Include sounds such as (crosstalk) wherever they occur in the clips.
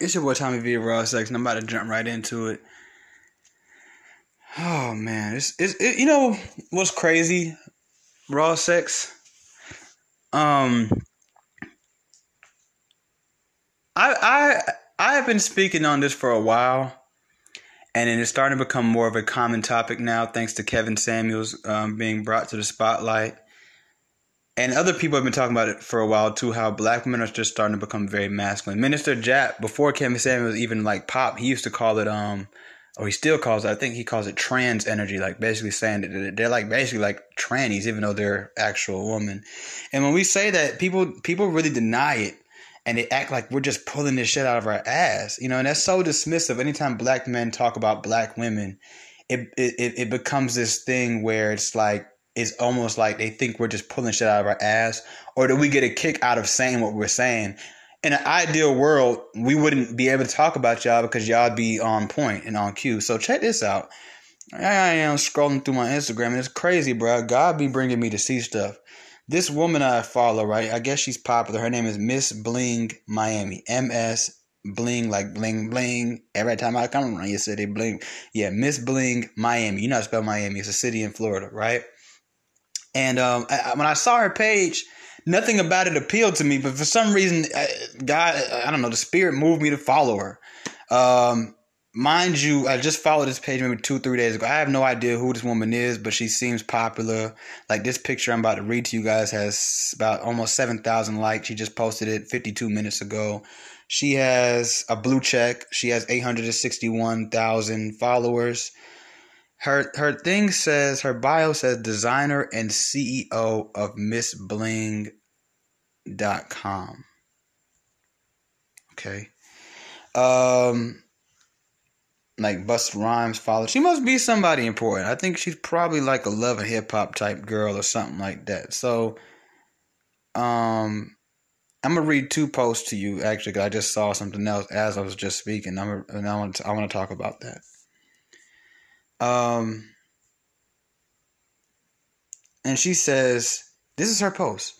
It's your boy Tommy V Raw Sex, and I'm about to jump right into it. Oh man, it's, it's it, you know what's crazy? Raw sex. Um, I I I have been speaking on this for a while, and it is starting to become more of a common topic now, thanks to Kevin Samuels um, being brought to the spotlight and other people have been talking about it for a while too. How black women are just starting to become very masculine. Minister Jap, before Kevin Samuels even like pop, he used to call it um, or he still calls it. I think he calls it trans energy, like basically saying that they're like basically like trannies, even though they're actual women. And when we say that, people people really deny it. And they act like we're just pulling this shit out of our ass, you know, and that's so dismissive. Anytime black men talk about black women, it it, it becomes this thing where it's like it's almost like they think we're just pulling shit out of our ass, or do we get a kick out of saying what we're saying? In an ideal world, we wouldn't be able to talk about y'all because y'all be on point and on cue. So check this out. I am scrolling through my Instagram and it's crazy, bro. God be bringing me to see stuff. This woman I follow, right? I guess she's popular. Her name is Miss Bling Miami. M S bling like bling bling. Every time I come around, you say they bling. Yeah, Miss Bling Miami. You know how to spell Miami. It's a city in Florida, right? And um, I, when I saw her page, nothing about it appealed to me. But for some reason, God, I don't know, the spirit moved me to follow her. Um, mind you, I just followed this page maybe two, three days ago. I have no idea who this woman is, but she seems popular. Like this picture I'm about to read to you guys has about almost 7,000 likes. She just posted it 52 minutes ago. She has a blue check. She has 861,000 followers. Her her thing says her bio says designer and CEO of MissBling.com. Okay. Um like Busta Rhymes follow. She must be somebody important. I think she's probably like a love and hip hop type girl or something like that. So um I'm gonna read two posts to you actually. I just saw something else as I was just speaking. I'm and I want to, I want to talk about that. Um, and she says, "This is her post.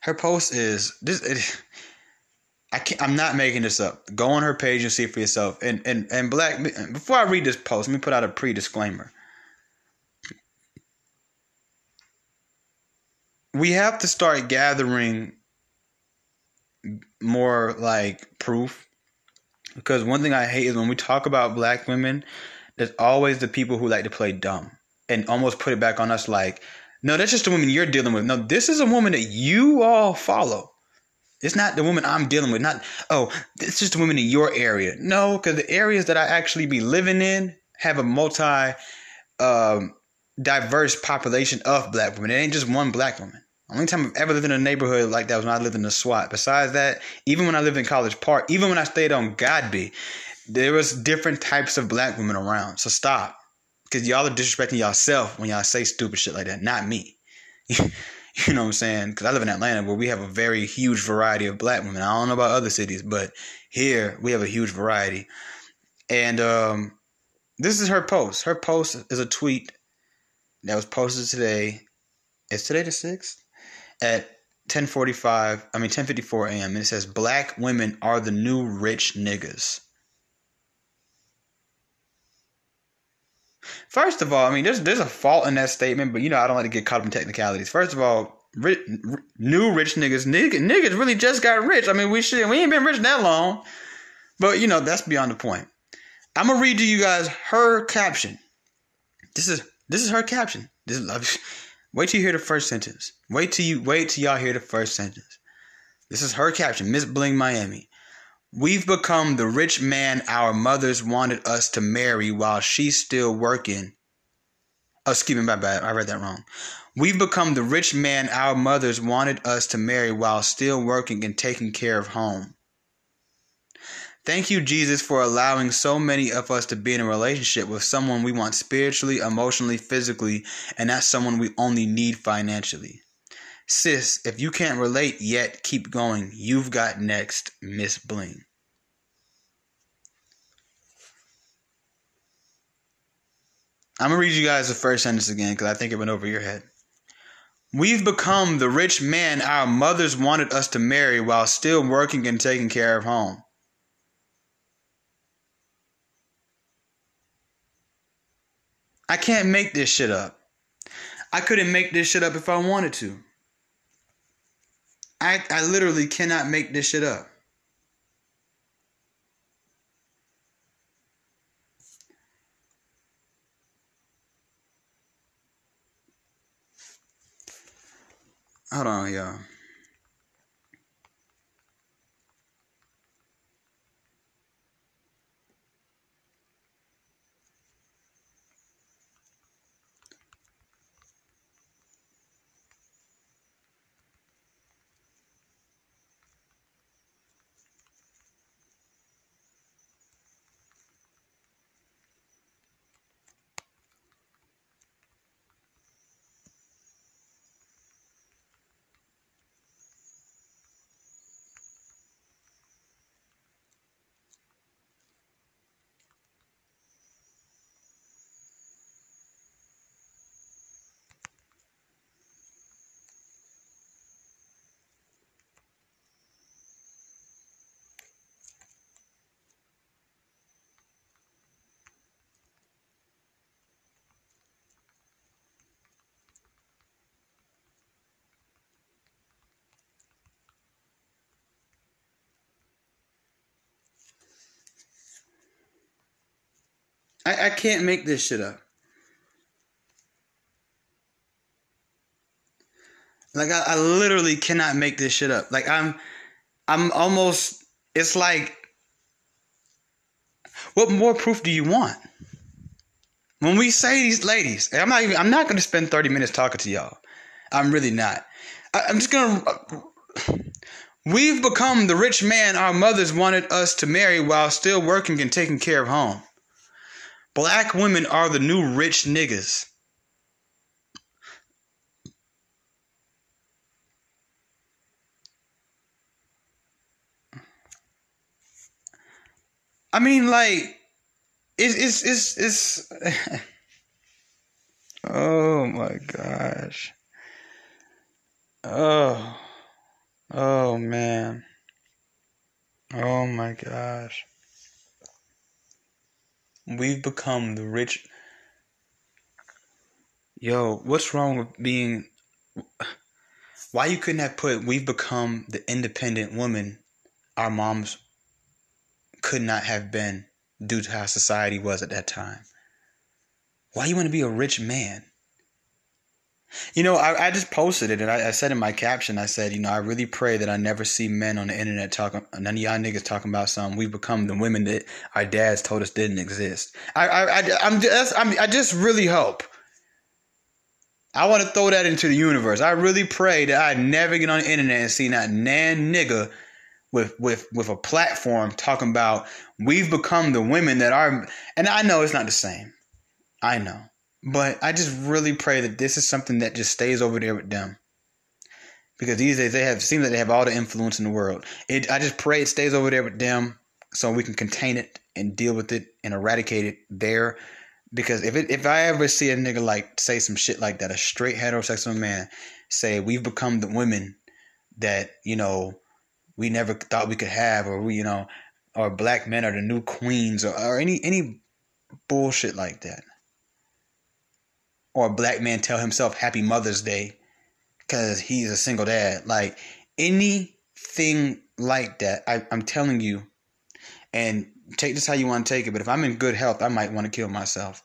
Her post is this. It, I can't, I'm not making this up. Go on her page and see for yourself. And and and black. Before I read this post, let me put out a pre disclaimer. We have to start gathering more like proof because one thing I hate is when we talk about black women there's always the people who like to play dumb and almost put it back on us like, no, that's just the woman you're dealing with. No, this is a woman that you all follow. It's not the woman I'm dealing with. Not, oh, it's just the woman in your area. No, because the areas that I actually be living in have a multi um, diverse population of black women. It ain't just one black woman. Only time I've ever lived in a neighborhood like that was when I lived in the SWAT. Besides that, even when I lived in College Park, even when I stayed on Godby, there was different types of black women around. So stop. Because y'all are disrespecting yourself when y'all say stupid shit like that, not me. (laughs) you know what I'm saying? Because I live in Atlanta where we have a very huge variety of black women. I don't know about other cities, but here we have a huge variety. And um, this is her post. Her post is a tweet that was posted today. Is today the 6th? At 1045, I mean 1054 a.m. And it says, Black women are the new rich niggas. First of all, I mean, there's there's a fault in that statement, but you know, I don't like to get caught up in technicalities. First of all, rich, new rich niggas, niggas, niggas really just got rich. I mean, we should we ain't been rich that long, but you know, that's beyond the point. I'm gonna read to you guys her caption. This is this is her caption. This is, (laughs) wait till you hear the first sentence. Wait till you wait till y'all hear the first sentence. This is her caption, Miss Bling Miami. We've become the rich man our mothers wanted us to marry while she's still working. Oh, excuse me, my bad. I read that wrong. We've become the rich man our mothers wanted us to marry while still working and taking care of home. Thank you, Jesus, for allowing so many of us to be in a relationship with someone we want spiritually, emotionally, physically, and not someone we only need financially. Sis, if you can't relate yet, keep going. You've got next, Miss Bling. I'm going to read you guys the first sentence again because I think it went over your head. We've become the rich man our mothers wanted us to marry while still working and taking care of home. I can't make this shit up. I couldn't make this shit up if I wanted to. I, I literally cannot make this shit up. Hold on, y'all. I, I can't make this shit up. Like I, I literally cannot make this shit up. Like I'm I'm almost it's like what more proof do you want? When we say these ladies, I'm not even I'm not gonna spend 30 minutes talking to y'all. I'm really not. I, I'm just gonna We've become the rich man our mothers wanted us to marry while still working and taking care of home. Black women are the new rich niggas. I mean, like, it's it's it's it's. (laughs) oh my gosh. Oh, oh man. Oh my gosh. We've become the rich. Yo, what's wrong with being. Why you couldn't have put, we've become the independent woman our moms could not have been due to how society was at that time? Why you want to be a rich man? You know, I, I just posted it and I, I, said in my caption, I said, you know, I really pray that I never see men on the internet talking, none of y'all niggas talking about something. We've become the women that our dads told us didn't exist. I, I, I, I'm just, I'm, I just really hope. I want to throw that into the universe. I really pray that I never get on the internet and see that nan nigga with with with a platform talking about we've become the women that are and I know it's not the same. I know. But I just really pray that this is something that just stays over there with them. Because these days they have seems like they have all the influence in the world. It I just pray it stays over there with them so we can contain it and deal with it and eradicate it there. Because if it if I ever see a nigga like say some shit like that, a straight heterosexual man say we've become the women that, you know, we never thought we could have or we, you know, or black men are the new queens or, or any any bullshit like that or a black man tell himself Happy Mother's Day because he's a single dad. Like anything like that, I, I'm telling you, and take this how you want to take it. But if I'm in good health, I might want to kill myself.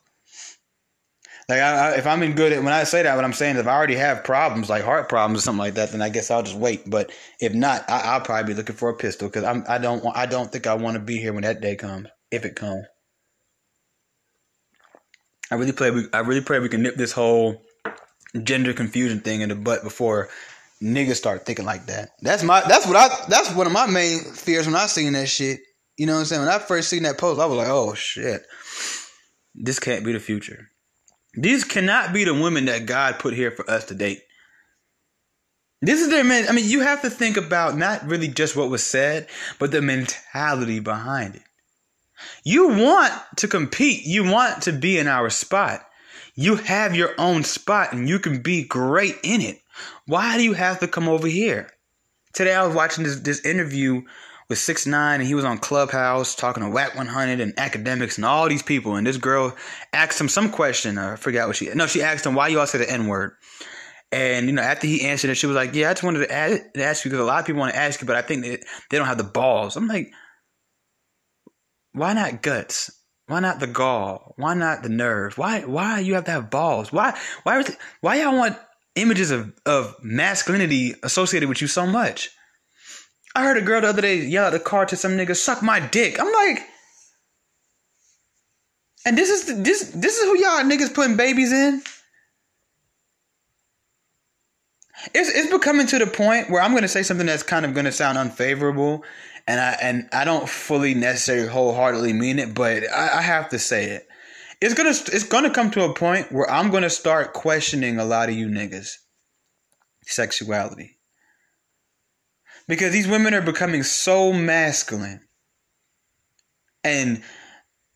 Like I, I, if I'm in good, when I say that, what I'm saying is if I already have problems like heart problems or something like that, then I guess I'll just wait. But if not, I, will probably be looking for a pistol because I'm I don't I don't think I want to be here when that day comes if it comes. I really pray we I really pray we can nip this whole gender confusion thing in the butt before niggas start thinking like that. That's my that's what I that's one of my main fears when I seen that shit. You know what I'm saying? When I first seen that post, I was like, oh shit. This can't be the future. These cannot be the women that God put here for us to date. This is their man. I mean, you have to think about not really just what was said, but the mentality behind it. You want to compete. You want to be in our spot. You have your own spot and you can be great in it. Why do you have to come over here? Today I was watching this, this interview with six nine and he was on Clubhouse talking to Wack 100 and Akademiks and all these people. And this girl asked him some question. I forgot what she. No, she asked him why you all say the N word. And you know, after he answered it, she was like, "Yeah, I just wanted to ask you because a lot of people want to ask you, but I think they, they don't have the balls." I'm like, "Why not guts? Why not the gall? Why not the nerve? Why why you have to have balls? Why why why y'all want images of of masculinity associated with you so much?" I heard a girl the other day yell at the car to some nigga, "Suck my dick." I'm like, and this is this this is who y'all niggas putting babies in. It's it's becoming to the point where I'm to say something that's kind of to sound unfavorable, and I and I don't fully necessarily wholeheartedly mean it, but I, I have to say it. It's gonna it's gonna come to a point where I'm gonna start questioning a lot of you niggas. Sexuality. Because these women are becoming so masculine. And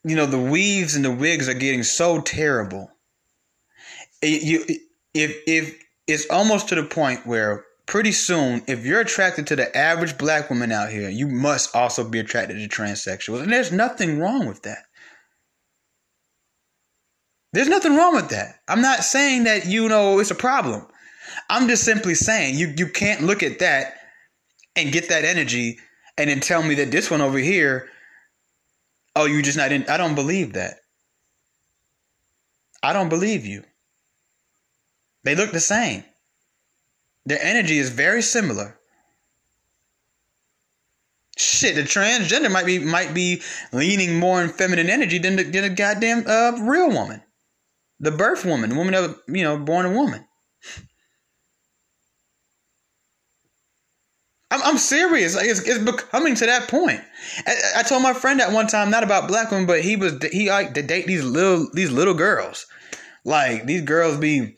you know the weaves and the wigs are getting so terrible. It, you if if it's almost to the point where pretty soon if you're attracted to the average black woman out here you must also be attracted to transsexuals and there's nothing wrong with that there's nothing wrong with that i'm not saying that you know it's a problem i'm just simply saying you you can't look at that and get that energy and then tell me that this one over here, oh, you just not in. I don't believe that. I don't believe you. They look the same. Their energy is very similar. Shit, the transgender might be might be leaning more in feminine energy than the, than a goddamn uh, real woman, the birth woman, the woman of you know born a woman. I'm, I'm serious. Like it's, it's becoming to that point. I, I, told my friend at one time, not about black women, but he was he like to date these little these little girls. Like these girls be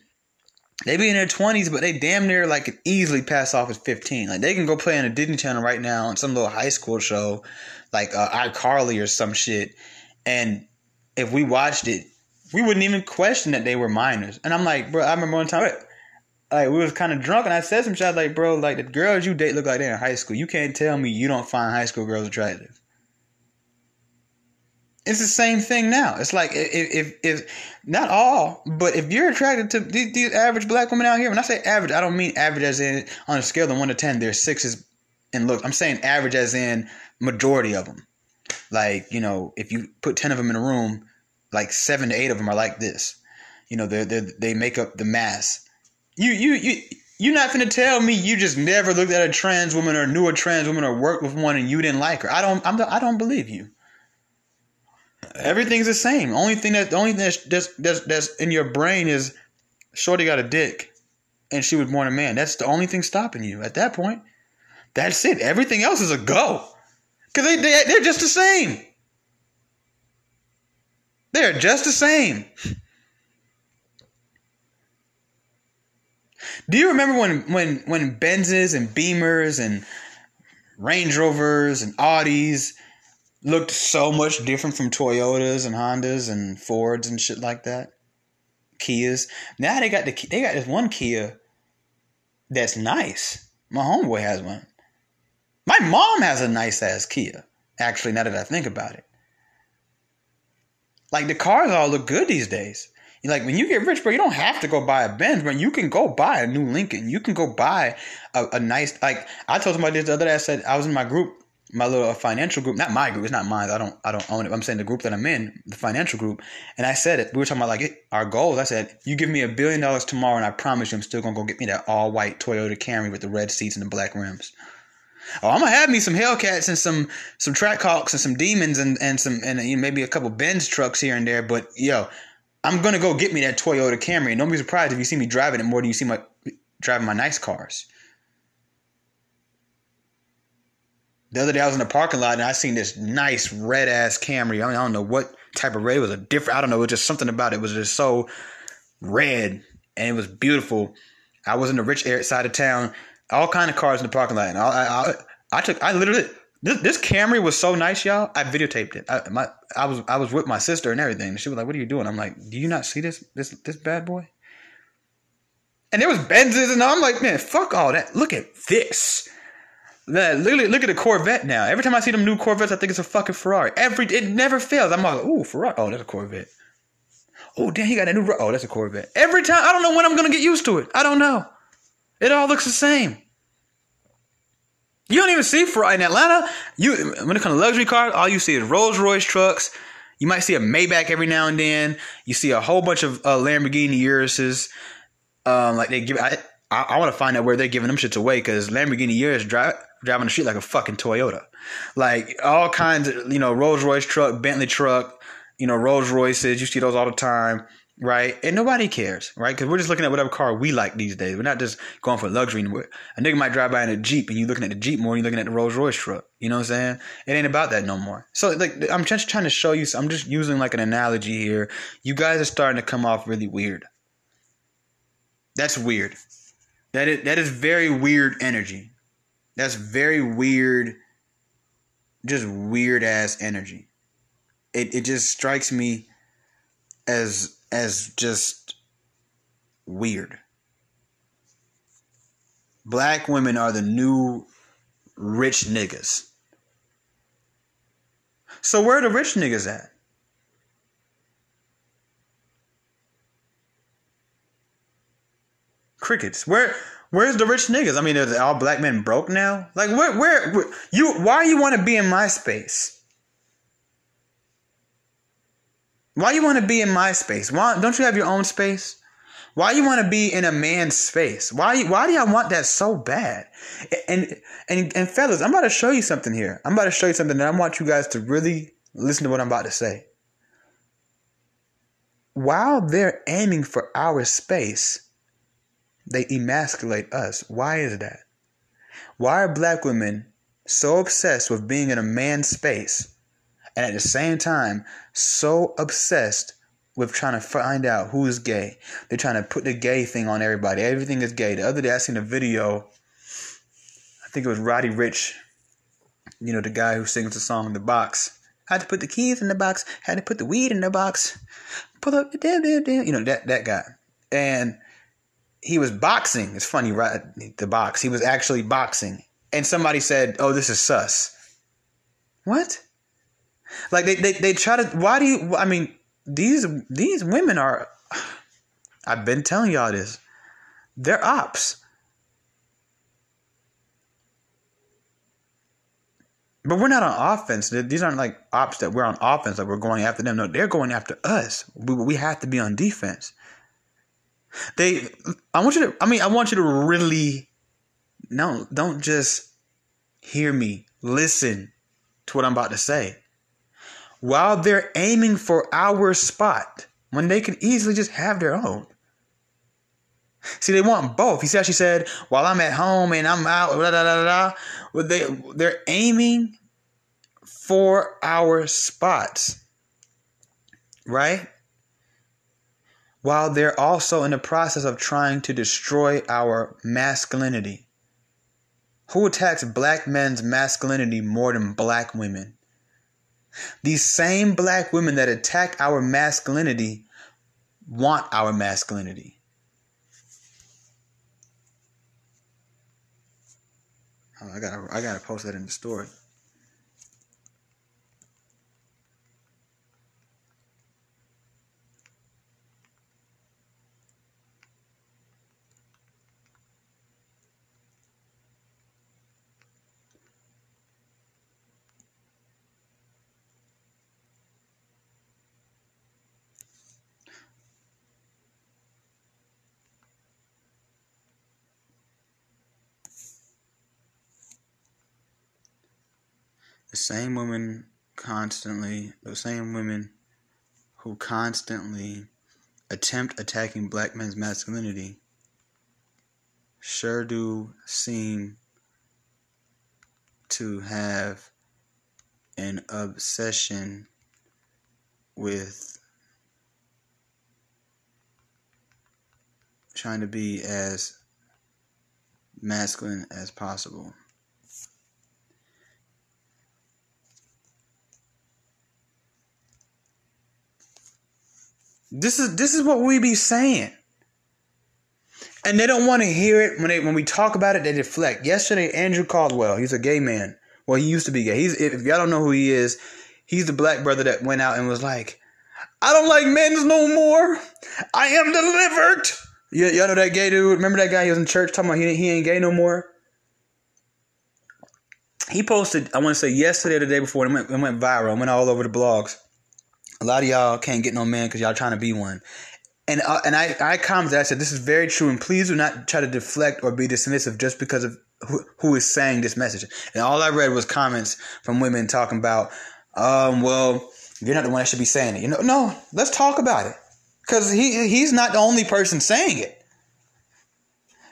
they be in their twenties, but they damn near like can easily pass off as fifteen. Like they can go play on a Disney Channel right now on some little high school show, like uh, iCarly or some shit. And if we watched it, we wouldn't even question that they were minors. And I'm like, bro, I remember one time like we was kind of drunk, and I said some shit like, "Bro, like the girls you date look like they're in high school. You can't tell me you don't find high school girls attractive." It's the same thing now. It's like if if, if not all, but if you're attracted to these, these, average black women out here, when I say average, I don't mean average as in on a scale of one to ten, there's sixes and look. I'm saying average as in majority of them. Like you know, if you put ten of them in a room, like seven to eight of them are like this. You know, they they they make up the mass you you you you're not gonna tell me you just never looked at a trans woman or knew a trans woman or worked with one and you didn't like her. I don't I'm the, I don't believe you. Everything's the same. Only thing that the only thing that's that's that's, in your brain is Shorty got a dick and she was born a man. That's the only thing stopping you at that point. That's it. Everything else is a go. Cause they, they they're just the same. They're just the same. Do you remember when when when Benzes and Beamers and Range Rovers and Audis looked so much different from Toyotas and Hondas and Fords and shit like that? Kias. Now they got the they got this one Kia that's nice. My homeboy has one. My mom has a nice ass Kia. Actually, now that I think about it. Like the cars all look good these days. Like when you get rich, bro, you don't have to go buy a Benz, but You can go buy a new Lincoln. You can go buy a, a nice like I told somebody this the other day. I said I was in my group, my little uh, financial group, not my group. It's not mine. I don't I don't own it. I'm saying the group that I'm in, the financial group. And I said it. We were talking about like it, our goals. I said, you give me a billion dollars tomorrow, and I promise you, I'm still gonna go get me that all white Toyota Camry with the red seats and the black rims. Oh, I'm gonna have me some Hellcats and some some Trackhawks and some Demons and and some and you know, maybe a couple Benz trucks here and there. But yo, I'm gonna go get me that Toyota Camry. And don't be surprised if you see me driving it more than you see my driving my nice cars. The other day I was in the parking lot and I seen this nice red ass Camry. I, mean, I don't know what type of red. It was a different. I don't know. It was just something about it. it was just so red and it was beautiful. I was in the rich area side of town. All kind of cars in the parking lot. And I, I, I, I took. I literally this, this Camry was so nice, y'all. I videotaped it. I, my, I was I was with my sister and everything. And She was like, "What are you doing?" I'm like, "Do you not see this this this bad boy?" And there was Benzes, and I'm like, "Man, fuck all that. Look at this. Look, look, look at the Corvette now. Every time I see them new Corvettes, I think it's a fucking Ferrari. Every it never fails. I'm like, ooh, Ferrari. Oh, that's a Corvette. Oh, damn, he got a new. Oh, that's a Corvette. Every time, I don't know when I'm gonna get used to it. I don't know. It all looks the same. You don't even see Ferrari in Atlanta. You when it comes to luxury cars, all you see is Rolls Royce trucks. You might see a Maybach every now and then. You see a whole bunch of uh, Lamborghini Uruses. Um, like they give. I I, I want to find out where they're giving them shits away because Lamborghini Urus drive driving the street like a fucking Toyota. Like all kinds of you know Rolls Royce truck, Bentley truck, you know Rolls Royces. You see those all the time right? And nobody cares, right? Because we're just looking at whatever car we like these days. We're not just going for luxury. A nigga might drive by in a Jeep and you're looking at the Jeep more than you're looking at the Rolls Royce truck. You know what I'm saying? It ain't about that no more. So like I'm just trying to show you. I'm just using like an analogy here. You guys are starting to come off really weird. That's weird. That is that is very weird energy. That's very weird. Just weird ass energy. It it just strikes me as as just weird. Black women are the new rich niggas. So where are the rich niggas at? Crickets. Where where's the rich niggas? I mean, are all black men broke now? Like where where, where you why you want to be in my space? Why you want to be in my space? Why don't you have your own space? Why you want to be in a man's space? Why why do y'all want that so bad? And and and fellas, I'm about to show you something here. I'm about to show you something that I want you guys to really listen to what I'm about to say. While they're aiming for our space, they emasculate us. Why is that? Why are black women so obsessed with being in a man's space and at the same time so obsessed with trying to find out who is gay. They're trying to put the gay thing on everybody. Everything is gay. The other day I seen a video. I think it was Roddy Ricch, You know the guy who sings the song the box. Had to put the keys in the box. Had to put the weed in the box. Pull up. You know that that guy. And he was boxing. It's funny, right? The box. He was actually boxing. And somebody said, "Oh, this is sus." What? Like they, they, they try to. Why do you? I mean, these these women are. I've been telling y'all this. They're ops. But we're not on offense. These aren't like ops that we're on offense that we're going after them. No, they're going after us. We, we have to be on defense. They, I want you to. I mean, I want you to really, no, don't just hear me. Listen to what I'm about to say while they're aiming for our spot when they can easily just have their own. See, they want both. He actually said, while I'm at home and I'm out, blah, blah, blah, blah, they, they're aiming for our spots, right? While they're also in the process of trying to destroy our masculinity. Who attacks black men's masculinity more than black women? These same black women that attack our masculinity want our masculinity. Oh, I gotta I gotta post that in the story. The same women constantly, the same women who constantly attempt attacking black men's masculinity sure do seem to have an obsession with trying to be as masculine as possible. This is this is what we be saying. and they don't want to hear it when they when we talk about it. They deflect. Yesterday, Andrew Caldwell, he's a gay man. Well, he used to be gay. He's if y'all don't know who he is, he's the black brother that went out and was like, "I don't like men's no more. I am delivered." Y- y'all know that gay dude? Remember that guy? He was in church talking about he he ain't gay no more. He posted, I want to say yesterday or the day before, it went, it went viral, it went all over the blogs. A lot of y'all can't get no man because y'all trying to be one. And uh, and I, I commented, I said, this is very true, and please do not try to deflect or be dismissive just because of who, who is saying this message. And all I read was comments from women talking about, um, well, you're not the one that should be saying it. You know, no, let's talk about it. Because he he's not the only person saying it.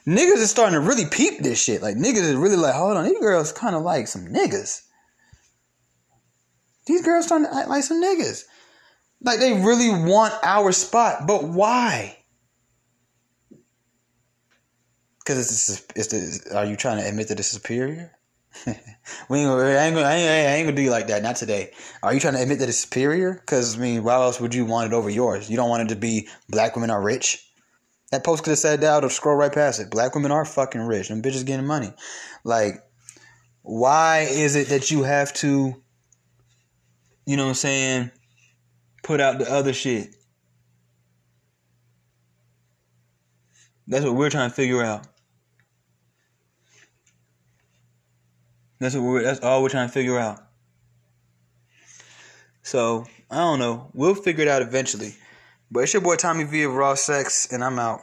Niggas is starting to really peep this shit. Like niggas is really like, hold on, these girls kind of like some niggas. These girls starting to act like some niggas. Like they really want our spot, but why? Because it's it's the. Are you trying to admit that it's superior? (laughs) we ain't I ain't I ain't, I ain't gonna do you like that. Not today. Are you trying to admit that it's superior? Because I mean, why else would you want it over yours? You don't want it to be black women are rich. That post could have said that or scroll right past it. Black women are fucking rich. and bitches getting money. Like, why is it that you have to, you know what I'm saying, put out the other shit? That's what we're trying to figure out. That's what we're. That's all we're trying to figure out. So I don't know. We'll figure it out eventually. But it's your boy Tommy V of Raw Sex, and I'm out.